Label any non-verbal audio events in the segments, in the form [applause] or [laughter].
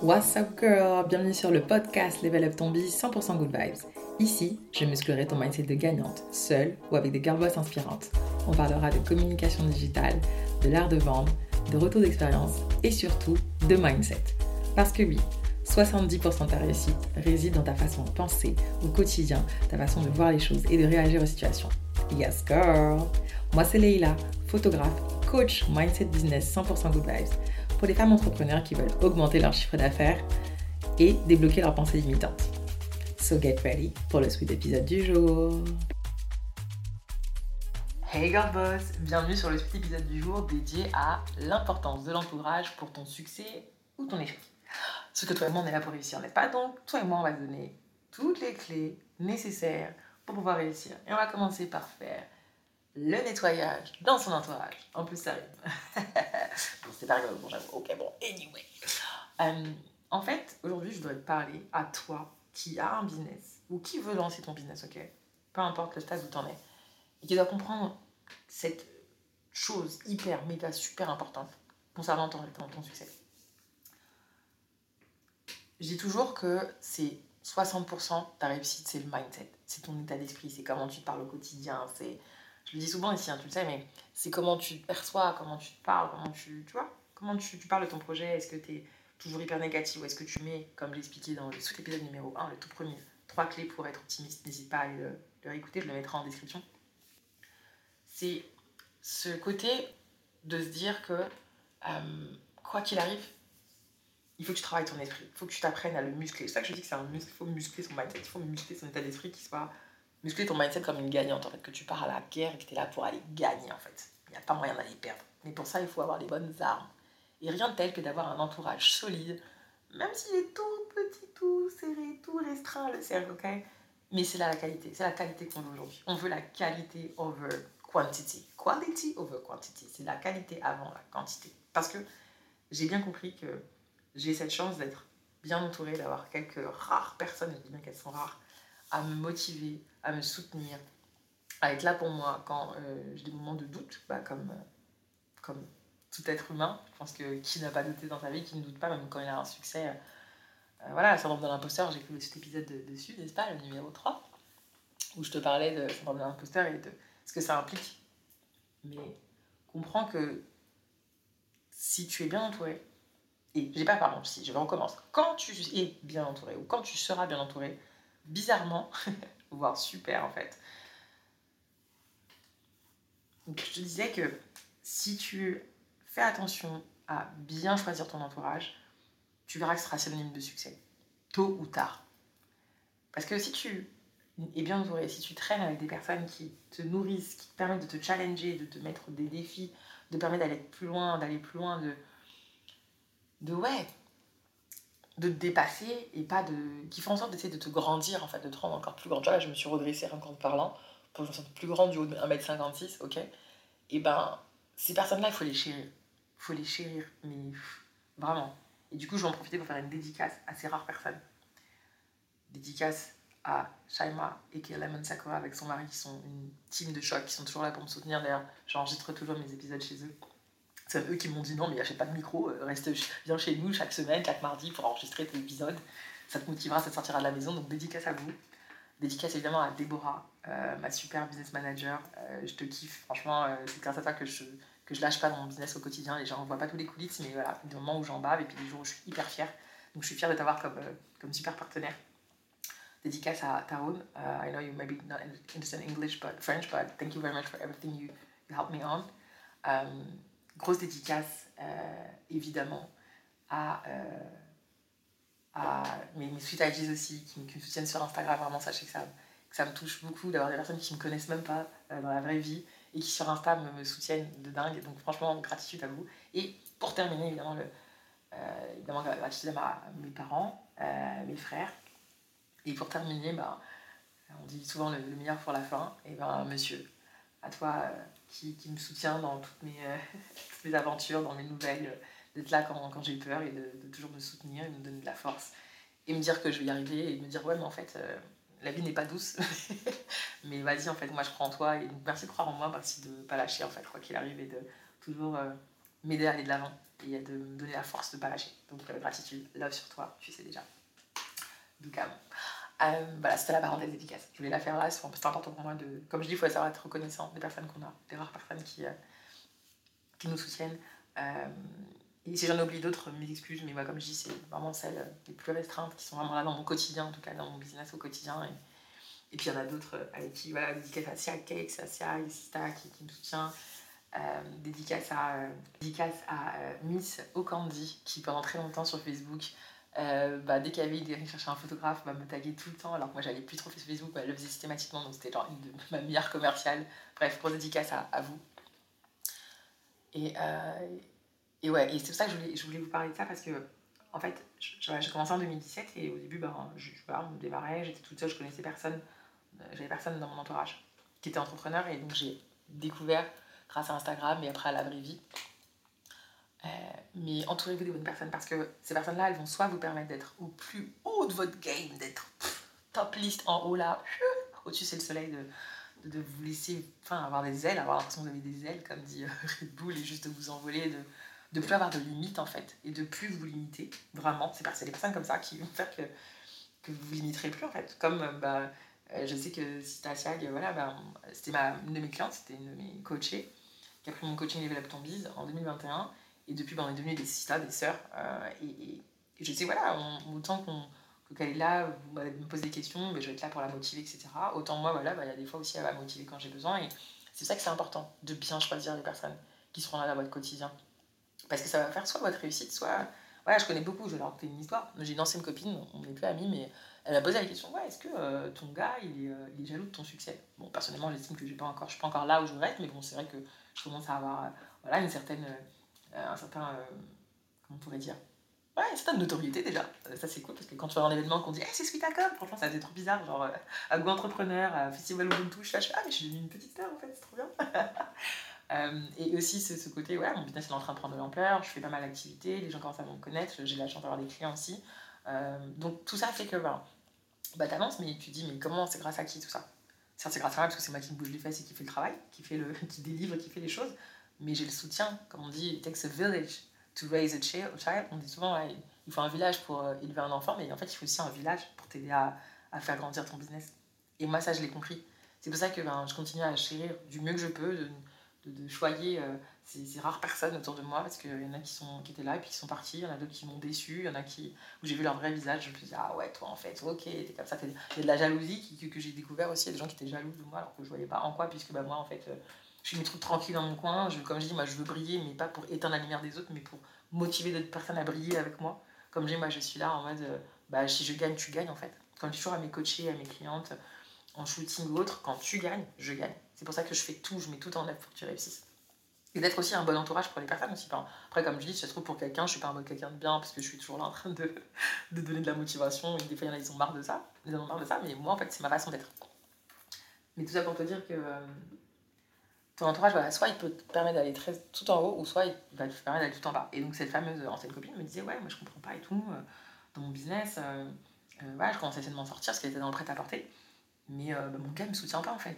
What's up girl? Bienvenue sur le podcast Level Up Ton Biz 100% Good Vibes. Ici, je musclerai ton mindset de gagnante, seule ou avec des girl inspirantes. On parlera de communication digitale, de l'art de vendre, de retour d'expérience et surtout de mindset. Parce que oui, 70% de ta réussite réside dans ta façon de penser au quotidien, ta façon de voir les choses et de réagir aux situations. Yes girl Moi c'est Leila, photographe, coach, mindset business 100% good vibes pour les femmes entrepreneurs qui veulent augmenter leur chiffre d'affaires et débloquer leurs pensées limitantes. So get ready pour le sweet épisode du jour. Hey girl boss, bienvenue sur le sweet épisode du jour dédié à l'importance de l'entourage pour ton succès ou ton échec. Ce que toi et moi on est là pour réussir, n'est pas? Donc toi et moi on va te donner toutes les clés nécessaires pour pouvoir réussir. Et on va commencer par faire le nettoyage dans son entourage. En plus, ça rime. [laughs] bon, c'est pas rigolo. Ok, bon, anyway. Euh, en fait, aujourd'hui, je voudrais te parler à toi qui a un business ou qui veut lancer ton business, ok? Peu importe le stade où tu en es. Et qui doit comprendre cette chose hyper, méga, super importante concernant ton, ton, ton succès. Je dis toujours que c'est 60% ta réussite, c'est le mindset. C'est ton état d'esprit, c'est comment tu parles au quotidien, c'est je le dis souvent ici, hein, tu le sais, mais c'est comment tu te perçois, comment tu te parles, comment tu, tu vois, comment tu, parles de ton projet. Est-ce que tu es toujours hyper négatif ou est-ce que tu mets, comme j'ai expliqué dans l'épisode numéro 1, le tout premier, trois clés pour être optimiste? N'hésite pas à le, le réécouter, je le mettrai en description. C'est ce côté de se dire que euh, quoi qu'il arrive, il faut que tu travailles ton esprit, il faut que tu t'apprennes à le muscler. C'est ça que je dis que c'est un muscle, il faut muscler son mindset, il faut muscler son état d'esprit qui soit muscler ton mindset comme une gagnante, en fait, que tu pars à la guerre et que tu es là pour aller gagner, en fait. Il n'y a pas moyen d'aller perdre. Mais pour ça, il faut avoir les bonnes armes. Et rien de tel que d'avoir un entourage solide, même s'il est tout petit, tout serré, tout restreint, le cercle, ok? Mais c'est là la qualité. C'est la qualité qu'on veut aujourd'hui. On veut la qualité over quantity. Quality over quantity. C'est la qualité avant la quantité. Parce que j'ai bien compris que j'ai cette chance d'être bien entourée, d'avoir quelques rares personnes, je dis bien qu'elles sont rares, à me motiver, à me soutenir, à être là pour moi quand euh, j'ai des moments de doute, bah, comme, euh, comme tout être humain. Je pense que qui n'a pas douté dans sa vie, qui ne doute pas, même quand il a un succès. Euh, voilà, le syndrome de l'imposteur, j'ai fait cet épisode dessus, n'est-ce pas, le numéro 3, où je te parlais de syndrome de l'imposteur et de ce que ça implique. Mais comprends que si tu es bien entouré, et j'ai pas pardon, si je recommence, quand tu es bien entouré ou quand tu seras bien entouré, bizarrement, [laughs] voire super en fait. Donc je te disais que si tu fais attention à bien choisir ton entourage, tu verras que ce sera synonyme de succès, tôt ou tard. Parce que si tu es bien entouré, si tu traînes avec des personnes qui te nourrissent, qui te permettent de te challenger, de te mettre des défis, de permettre d'aller plus loin, d'aller plus loin, de, de ouais, de te dépasser et pas de. qui font en sorte d'essayer de te grandir, en fait, de te rendre encore plus grand. Tu vois, là, je me suis redressée rien qu'en parlant pour que je me sente plus grande du haut de 1m56, ok Et ben, ces personnes-là, il faut les chérir. Il faut les chérir, mais vraiment. Et du coup, je vais en profiter pour faire une dédicace à ces rares personnes. Dédicace à Shaima et Lemon Sakura avec son mari, qui sont une team de choc, qui sont toujours là pour me soutenir. D'ailleurs, j'enregistre toujours mes épisodes chez eux. C'est eux qui m'ont dit non, mais achète pas de micro, euh, reste, viens chez nous chaque semaine, chaque mardi pour enregistrer tes épisodes. Ça te motivera, ça te sortira de la maison. Donc dédicace à vous. Dédicace évidemment à Déborah, euh, ma super business manager. Euh, je te kiffe. Franchement, c'est grâce à toi que je, que je lâche pas dans mon business au quotidien. Les gens ne voient pas tous les coulisses, mais voilà, des moments où j'en bave et puis des jours où je suis hyper fière. Donc je suis fière de t'avoir comme, comme super partenaire. Dédicace à Tarun. I know you maybe not understand English but French, but thank you very much for everything you, you helped me on. Um, grosse dédicace, euh, évidemment, à, euh, à mes, sweet IGs aussi, qui, me soutiennent sur Instagram. Vraiment, sachez que ça, que ça me touche beaucoup d'avoir des personnes qui ne me connaissent même pas euh, dans la vraie vie et qui sur Insta me, soutiennent de dingue. Donc, franchement, gratitude à vous. Et pour terminer, évidemment, le, évidemment gratitude à, mes parents, mes frères. Et pour terminer, bah, on dit souvent le, meilleur pour la fin. Et ben, monsieur, à toi qui, me soutient dans toutes mes, euh, [laughs] toutes mes, aventures, dans mes nouvelles, euh, d'être là quand, quand j'ai peur et de, toujours me soutenir et me donner de la force et me dire que je vais y arriver et me dire ouais mais en fait euh, la vie n'est pas douce [laughs] mais vas-y en fait moi je crois en toi et donc merci de croire en moi merci de ne pas lâcher en fait quoi qu'il arrive et de toujours m'aider à aller de l'avant et de me donner la force de ne pas lâcher. Donc euh, gratitude, love sur toi, tu sais déjà. Donc euh, voilà, c'était la parenthèse efficace. Je voulais la faire là, c'est important pour moi de. Comme je dis, il faut savoir être reconnaissant des personnes qu'on a, des rares personnes qui, euh, qui nous soutiennent. et si j'en oublie d'autres, mes excuses, mais moi, comme je dis, c'est vraiment celles les plus restreintes qui sont vraiment là dans mon quotidien, en tout cas dans mon business au quotidien. Et, et puis il y en a d'autres avec qui, voilà, dédicace à Sia Cakes, à Sia, Sista qui, qui me soutient. Euh, dédicace à, euh, dédicace à euh, Miss Okandi qui pendant très longtemps sur Facebook bah, dès idée chercher un photographe bah, me taguait tout le temps alors que moi j'allais plus trop sur Facebook elle le faisait systématiquement donc c'était genre une de ma meilleure commerciale bref gros dédicace à, vous et, et ouais et c'est pour ça que je voulais, je voulais vous parler de ça parce que en fait j'ai commencé en 2017 et au début bah, je, je, on démarrait j'étais toute seule je connaissais personne j'avais personne dans mon entourage qui était entrepreneur et donc j'ai découvert grâce à Instagram et après à la vraie vie. Euh, mais entourez-vous des bonnes personnes parce que ces personnes-là, elles vont soit vous permettre d'être au plus haut de votre game, d'être [laughs] top list en haut là, [laughs] au-dessus c'est le soleil, de, de, vous laisser enfin, avoir des ailes, avoir l'impression que vous avez des ailes, comme dit euh, [laughs] Red Bull, et juste de vous envoler, de ne plus avoir de limites en fait, et de plus vous limiter, vraiment. C'est des personnes comme ça qui vont faire que, que vous vous limiterez plus en fait. Comme euh, bah, je sais que si voilà, bah, c'était une de mes clientes, c'était une de mes coachées qui a pris mon coaching Level Up Ton Biz en 2021. Et depuis, ben, on est devenus des sisters, des sœurs. Euh, et, je sais, voilà, autant qu'on qu'elle est là, vous me pose des questions, mais je vais être là pour la motiver, etc. Autant moi, voilà, bah, il y a des fois aussi, elle va motiver quand j'ai besoin. Et c'est ça que c'est important, de bien choisir les personnes qui seront là dans votre quotidien. Parce que ça va faire soit votre réussite, soit... Voilà, je connais beaucoup, je vais leur raconter une histoire. J'ai une ancienne copine, on n'est plus amis, mais elle a posé la question ouais, est-ce que euh, ton gars, il est, euh, il est, jaloux de ton succès? Bon, personnellement, j'estime que je ne suis pas encore là où je voudrais être, mais bon, c'est vrai que je commence à avoir voilà, une certaine, un certain, euh, comment on pourrait dire, ouais, une certaine notoriété déjà. Ça c'est cool parce que quand tu vas à un événement qu'on dit hey, c'est Sweetacom, franchement ça fait trop bizarre, genre à Entrepreneur, à Festival Ubuntu, je suis ah mais je suis devenue une petite star en fait, c'est trop bien. [laughs] et aussi ce, côté, ouais, mon business est en train de prendre de l'ampleur, je fais pas mal d'activités, les gens commencent à me connaître, j'ai la chance d'avoir des clients aussi. donc tout ça fait que bah, t'avances, mais tu dis mais comment c'est grâce à qui tout ça? C'est grâce à moi parce que c'est moi qui me bouge les fesses et qui fait le travail, qui, fait le, [laughs] qui délivre, qui fait les choses. Mais j'ai le soutien, comme on dit, it takes a village to raise a child. On dit souvent, il faut un village pour euh, élever un enfant, mais en fait, il faut aussi un village pour t'aider à, faire grandir ton business. Et moi, ça, je l'ai compris. C'est pour ça que ben, je continue à chérir du mieux que je peux, de, de, choyer euh, ces, rares personnes autour de moi, parce qu'il y en a qui, sont, qui étaient là et puis qui sont partis, il y en a d'autres qui m'ont déçu, il y en a qui, où j'ai vu leur vrai visage, je me suis dit, ah ouais, toi en fait, ok, t'es comme ça. Il y a de la jalousie que, j'ai découvert aussi, il y a des gens qui étaient jaloux de moi alors que je voyais pas en quoi, puisque bah, moi en fait, euh, je suis mes trucs tranquille dans mon coin, comme je dis, moi je veux briller, mais pas pour éteindre la lumière des autres, mais pour motiver d'autres personnes à briller avec moi. Comme je dis, moi je suis là en mode, euh, bah, si je gagne, tu gagnes en fait. Comme je dis toujours à mes coachés, à mes clientes, en shooting ou autre, quand tu gagnes, je gagne. C'est pour ça que je fais tout, je mets tout en œuvre pour que tu réussisses et d'être aussi un bon entourage pour les personnes aussi. Après, comme je dis, si ça se trouve pour quelqu'un, je suis pas un bon quelqu'un de bien parce que je suis toujours là en train de, [laughs] de donner de la motivation et des fois, il y en a, ils ont marre de ça. Ils ont marre de ça, mais moi, en fait, c'est ma façon d'être. Mais tout ça pour te dire que euh, ton entourage, voilà, soit il peut te permettre d'aller très tout en haut, ou soit il va te permettre d'aller tout en bas. Et donc, cette fameuse ancienne copine me disait, ouais, moi, je comprends pas et tout, euh, dans mon business, euh, voilà, je commence à essayer de m'en sortir parce qu'elle était dans le prêt-à-porter. Mais bah, mon gars me soutient pas, en fait.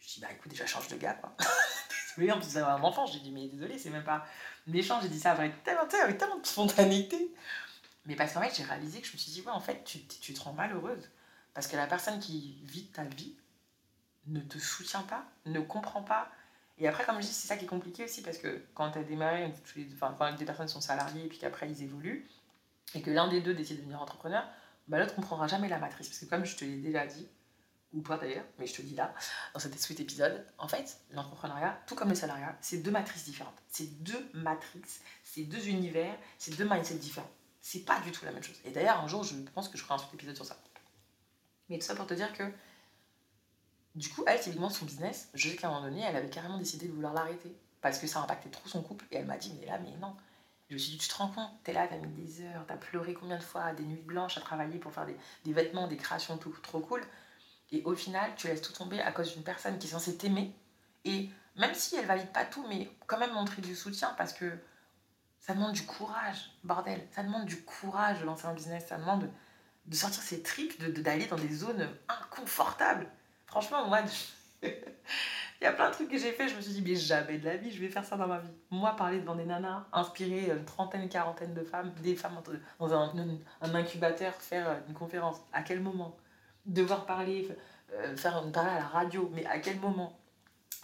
Je dis, bah écoute, déjà change de gars, quoi. [laughs] Oui, en plus d'avoir un enfant, j'ai dit, mais désolé, c'est même pas méchant, j'ai dit ça avec tellement, avec tellement de spontanéité. Mais parce qu'en fait, j'ai réalisé que je me suis dit, ouais, en fait, tu, tu te rends malheureuse. Parce que la personne qui vit ta vie ne te soutient pas, ne comprend pas. Et après, comme je dis, c'est ça qui est compliqué aussi, parce que quand tu as démarré, enfin, quand des personnes sont salariées et puis qu'après ils évoluent, et que l'un des deux décide de devenir entrepreneur, bah, l'autre ne comprendra jamais la matrice. Parce que comme je te l'ai déjà dit, ou pas d'ailleurs, mais je te dis là, dans cet épisode, en fait, l'entrepreneuriat, tout comme le salariat, c'est deux matrices différentes. C'est deux matrices, c'est deux univers, c'est deux mindsets différents. C'est pas du tout la même chose. Et d'ailleurs, un jour, je pense que je ferai un suite épisode sur ça. Mais tout ça pour te dire que, du coup, elle, typiquement, son business, je sais qu'à un moment donné, elle avait carrément décidé de vouloir l'arrêter. Parce que ça impactait trop son couple. Et elle m'a dit, mais là, mais non. Je me suis dit, tu te rends compte, t'es là, t'as mis des heures, t'as pleuré combien de fois, des nuits blanches à travailler pour faire des, vêtements, des créations tout, trop cool. Et au final, tu laisses tout tomber à cause d'une personne qui est censée t'aimer. Et même si elle valide pas tout, mais quand même montrer du soutien parce que ça demande du courage, bordel. Ça demande du courage de lancer un business. Ça demande de sortir ses tripes, d'aller de, d'aller dans des zones inconfortables. Franchement, moi, [laughs] il y a plein de trucs que j'ai fait, je me suis dit, mais jamais de la vie, je vais faire ça dans ma vie. Moi, parler devant des nanas, inspirer une trentaine, quarantaine de femmes, des femmes dans un, incubateur, faire une conférence, à quel moment? Devoir parler, euh, faire une parole à la radio, mais à quel moment?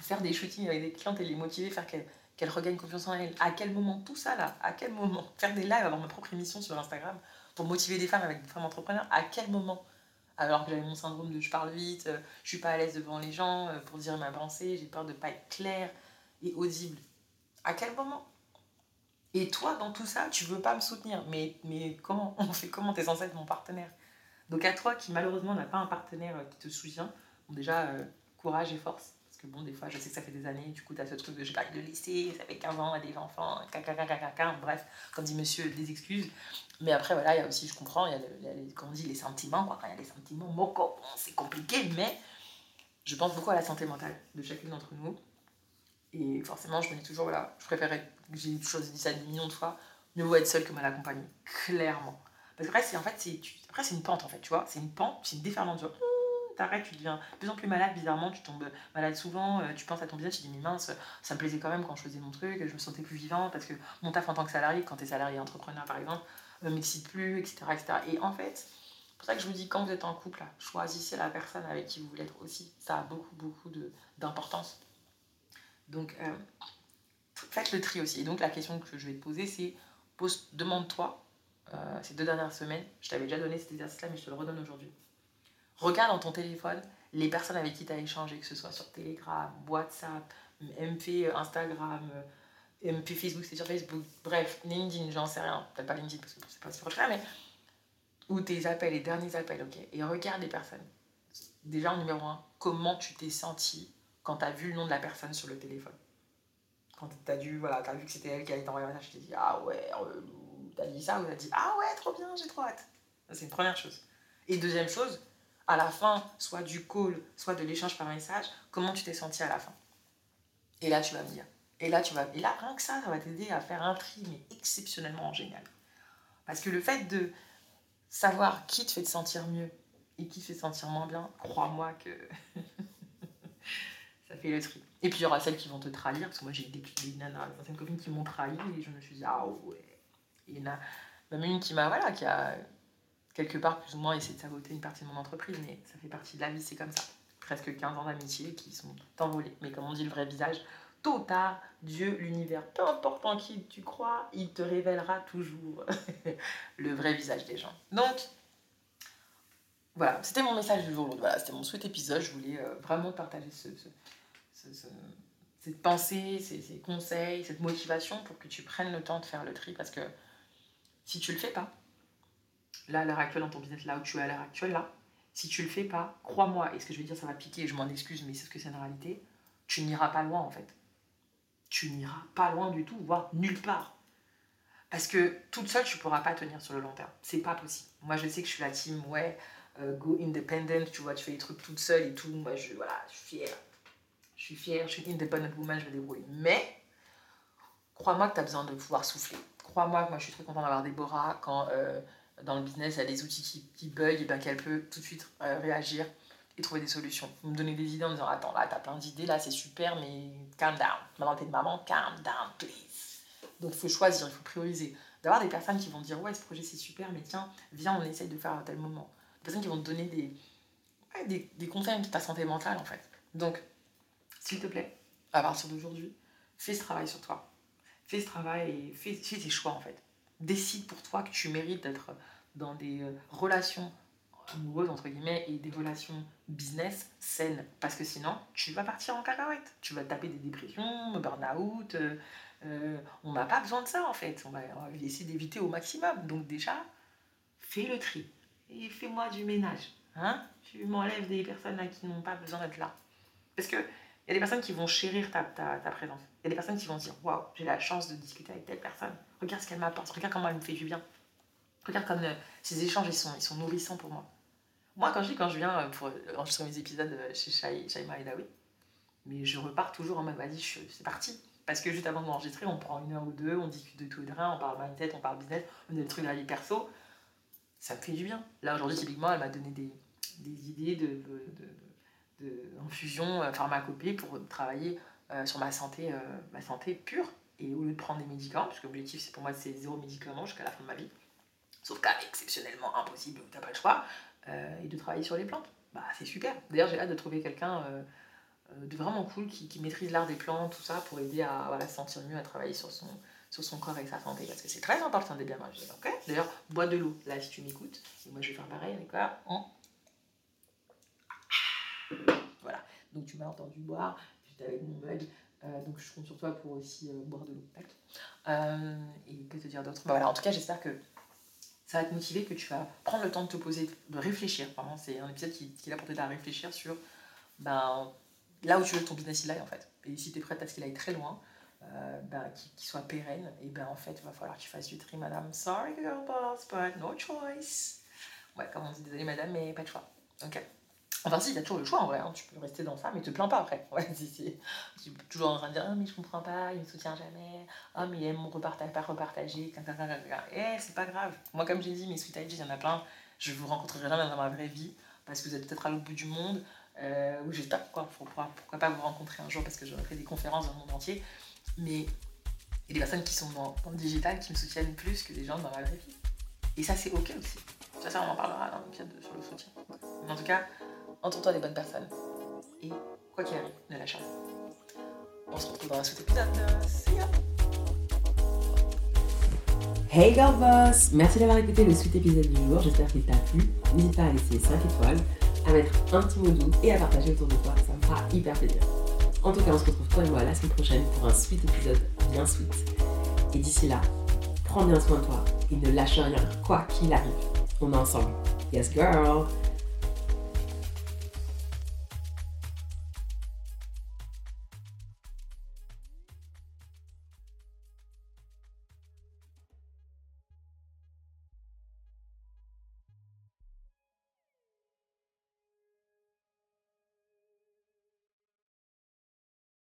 Faire des shootings avec des clientes et les motiver, faire qu'elles qu'elle regagnent confiance en elles. À quel moment? Tout ça là, à quel moment? Faire des lives, avoir ma propre émission sur Instagram pour motiver des femmes avec des femmes entrepreneurs, à quel moment? Alors que j'avais mon syndrome de je parle vite, euh, je suis pas à l'aise devant les gens euh, pour dire ma pensée, j'ai peur de pas être claire et audible. À quel moment? Et toi, dans tout ça, tu veux pas me soutenir. Mais, comment? On fait comment? T'es censé être mon partenaire. Donc à toi qui malheureusement n'a pas un partenaire euh, qui te soutient, bon, déjà, courage et force. Que bon, des fois, je sais que ça fait des années, du coup, tu as ce truc de j'ai pas de laisser, ça fait 15 ans, des enfants, caca, bref, comme dit monsieur, des excuses. Mais après, voilà, il y a aussi, je comprends, il y a, les, on dit, les sentiments. Quand il y a les sentiments, moco, c'est compliqué, mais je pense beaucoup à la santé mentale de chacune d'entre nous. Et forcément, je me dis toujours, voilà, je préférerais, j'ai chose dit ça des millions de fois, mieux vaut être seule que mal accompagnée, clairement. Parce que après, c'est en fait, une pente, en fait, tu vois, c'est une pente, c'est une déferlante, t'arrêtes, tu deviens de plus en plus malade, bizarrement, tu tombes malade souvent, euh, tu penses à ton visage, tu dis, mais mince, ça me plaisait quand même quand je faisais mon truc, je me sentais plus vivante, parce que mon taf en tant que salarié, quand tu es salarié entrepreneur par exemple, me m'excite plus, etc., etc. Et en fait, c'est pour ça que je vous dis, quand vous êtes en couple, choisissez la personne avec qui vous voulez être aussi. Ça a beaucoup, beaucoup d'importance. Donc, euh, faites le tri aussi. Et donc, la question que je vais te poser, c'est demande-toi, euh, ces deux dernières semaines, je t'avais déjà donné cet exercice-là, mais je te le redonne aujourd'hui. Regarde dans ton téléphone les personnes avec qui tu as échangé, que ce soit sur Telegram, WhatsApp, MP, Instagram, MP Facebook, c'est sur Facebook, bref, LinkedIn, j'en sais rien, peut-être pas LinkedIn parce que c'est pas sur là, mais ou tes appels, les derniers appels, ok, et regarde les personnes. Déjà, en numéro un, comment tu t'es senti quand tu as vu le nom de la personne sur le téléphone Quand tu as, dû, voilà, as vu que c'était elle qui allait t'envoyer un message, tu t'es dit ah ouais, t'as dit ça ou t'as dit ah ouais, trop bien, j'ai trop hâte. C'est une première chose. Et deuxième chose, à la fin, soit du call, soit de l'échange par message, comment tu t'es senti à la fin? Et là, tu vas me dire, et là, tu vas, et là, rien que ça, ça va t'aider à faire un tri, mais exceptionnellement génial. Parce que le fait de savoir qui te fait te sentir mieux et qui te fait te sentir moins bien, crois-moi que [laughs] ça fait le tri. Et puis il y aura celles qui vont te trahir, parce que moi j'ai des, des nanas, certaines copines qui m'ont trahi et je me suis dit, ah ouais. Il y en a même une qui m'a, voilà, qui a quelque part plus ou moins essayé de saboter une partie de mon entreprise, mais ça fait partie de la vie, c'est comme ça. Presque 15 ans d'amitié qui sont envolés. Mais comme on dit le vrai visage, tôt ou tard, Dieu, l'univers, peu importe en qui tu crois, il te révélera toujours [laughs] le vrai visage des gens. Donc, voilà, c'était mon message du jour. Voilà, c'était mon souhait épisode. Je voulais euh, vraiment partager ce, cette pensée, ces, ces, conseils, cette motivation pour que tu prennes le temps de faire le tri. Parce que si tu le fais pas, là, à l'heure actuelle, dans ton business, là où tu es à l'heure actuelle, là, si tu le fais pas, crois-moi, et ce que je vais dire, ça va piquer, je m'en excuse, mais c'est ce que c'est une réalité, tu n'iras pas loin en fait tu n'iras pas loin du tout, voire nulle part. Parce que toute seule, tu ne pourras pas tenir sur le long terme. C'est pas possible. Moi, je sais que je suis la team, ouais, euh, go independent, tu vois, tu fais les trucs toute seule et tout. Moi, je, voilà, je suis fière. Je suis fière, je suis independent woman, je vais débrouiller. Mais, crois-moi que tu as besoin de pouvoir souffler. Crois-moi que moi, je suis très contente d'avoir Déborah quand euh, dans le business, y a des outils qui, qui bug, et ben, qu'elle peut tout de suite euh, réagir trouver des solutions. Vous me donnez des idées en me disant Attends, là, t'as plein d'idées, là, c'est super, mais calm down. Maintenant, t'es de maman, calm down, please. Donc, il faut choisir, il faut prioriser. D'avoir des personnes qui vont dire Ouais, ce projet, c'est super, mais tiens, viens, on essaye de faire à tel moment. Des personnes qui vont te donner des, des, des conseils de ta santé mentale, en fait. Donc, s'il te plaît, à partir d'aujourd'hui, fais ce travail sur toi. Fais ce travail et fais, fais tes choix, en fait. Décide pour toi que tu mérites d'être dans des euh, relations amoureuses, entre guillemets, et des relations business saines. Parce que sinon, tu vas partir en cacahuète. Tu vas taper des dépressions, burn-out. Euh, euh, on n'a pas besoin de ça, en fait. On va, essayer d'éviter au maximum. Donc déjà, fais le tri. Et fais-moi du ménage. Hein tu m'enlèves des personnes qui n'ont pas besoin d'être là. Parce que il y a des personnes qui vont chérir ta, ta, ta présence. Il y a des personnes qui vont dire Waouh, j'ai la chance de discuter avec telle personne. Regarde ce qu'elle m'apporte. Regarde comment elle me fait du bien. Regarde comme euh, ces échanges, ils sont, nourrissants pour moi. Moi, quand je quand je viens euh, pour enregistrer mes épisodes euh, chez Shaima et Dawi, mais je repars toujours en mode, vas-y, c'est parti. Parce que juste avant d'enregistrer, on prend une heure ou deux, on discute de tout et de rien, on parle mindset, on parle business, on a des trucs de la perso. Ça me fait du bien. Là, aujourd'hui, typiquement, elle m'a donné des, idées de, de, de, pharmacopée pour travailler sur ma santé, ma santé pure. Et au lieu de prendre des médicaments, parce que l'objectif c'est pour moi c'est zéro médicament jusqu'à la fin de ma vie, sauf cas exceptionnellement impossible n'as pas le choix, et de travailler sur les plantes. Bah, c'est super. D'ailleurs, j'ai hâte de trouver quelqu'un de vraiment cool qui, maîtrise l'art des plantes, tout ça, pour aider à voilà, se sentir mieux, à travailler sur son, sur son corps et sa santé, parce que c'est très important de bien manger. D'ailleurs, bois de l'eau, là, si tu m'écoutes. Et moi, je vais faire pareil avec quoi Voilà. Donc, tu m'as entendu boire, j'étais avec mon mug. Euh, donc, je compte sur toi pour aussi euh, boire de l'eau. Euh, et que te dire d'autre? Bah, voilà, En tout cas, j'espère que ça va te motiver, que tu vas prendre le temps de te poser, de réfléchir. Vraiment, c'est un épisode qui, qui est là pour t'aider à réfléchir sur ben, là où tu veux que ton business il aille en fait. Et si tu es prête à ce qu'il aille très loin, euh, ben, qui, soit pérenne, et ben en fait, il va falloir que tu fasses du tri, madame. Sorry, girl boss, but no choice. Ouais, comme on dit, désolé, madame, mais pas de choix. Ok? Enfin, si, a toujours le choix en vrai, hein. tu peux rester dans ça, mais te plains pas après. Ouais, [laughs] si, si. Tu es toujours en train de dire, ah, mais je comprends pas, il me soutient jamais, ah, mais il aime mon repartage, pas repartager, eh, c'est pas grave. Moi, comme j'ai dit, mes sweet il y en a plein, je vous rencontrerai jamais dans ma vraie vie, parce que vous êtes peut-être à l'autre bout du monde, euh, ou j'espère, quoi, pourquoi, pourquoi pas vous rencontrer un jour, parce que j'aurais fait des conférences dans le monde entier. Mais il y a des personnes qui sont dans, le digital qui me soutiennent plus que des gens dans la vraie vie. Et ça, c'est ok aussi. Ça, ça, on en parlera dans l'épisode sur le soutien. Mais en tout cas, entoure-toi des bonnes personnes. Et quoi qu'il arrive, ne lâche rien. On se retrouve dans un suite épisode. See ya! Hey Girl Boss Merci d'avoir écouté le suite épisode du jour, j'espère qu'il t'a plu. N'hésite pas à laisser 5 étoiles, à mettre un petit mot doux et à partager autour de toi, ça me fera hyper plaisir. En tout cas, on se retrouve toi et moi la semaine prochaine pour un suite épisode bien sweet. Et d'ici là, prends bien soin de toi et ne lâche rien, quoi qu'il arrive. On est ensemble. Yes, girl!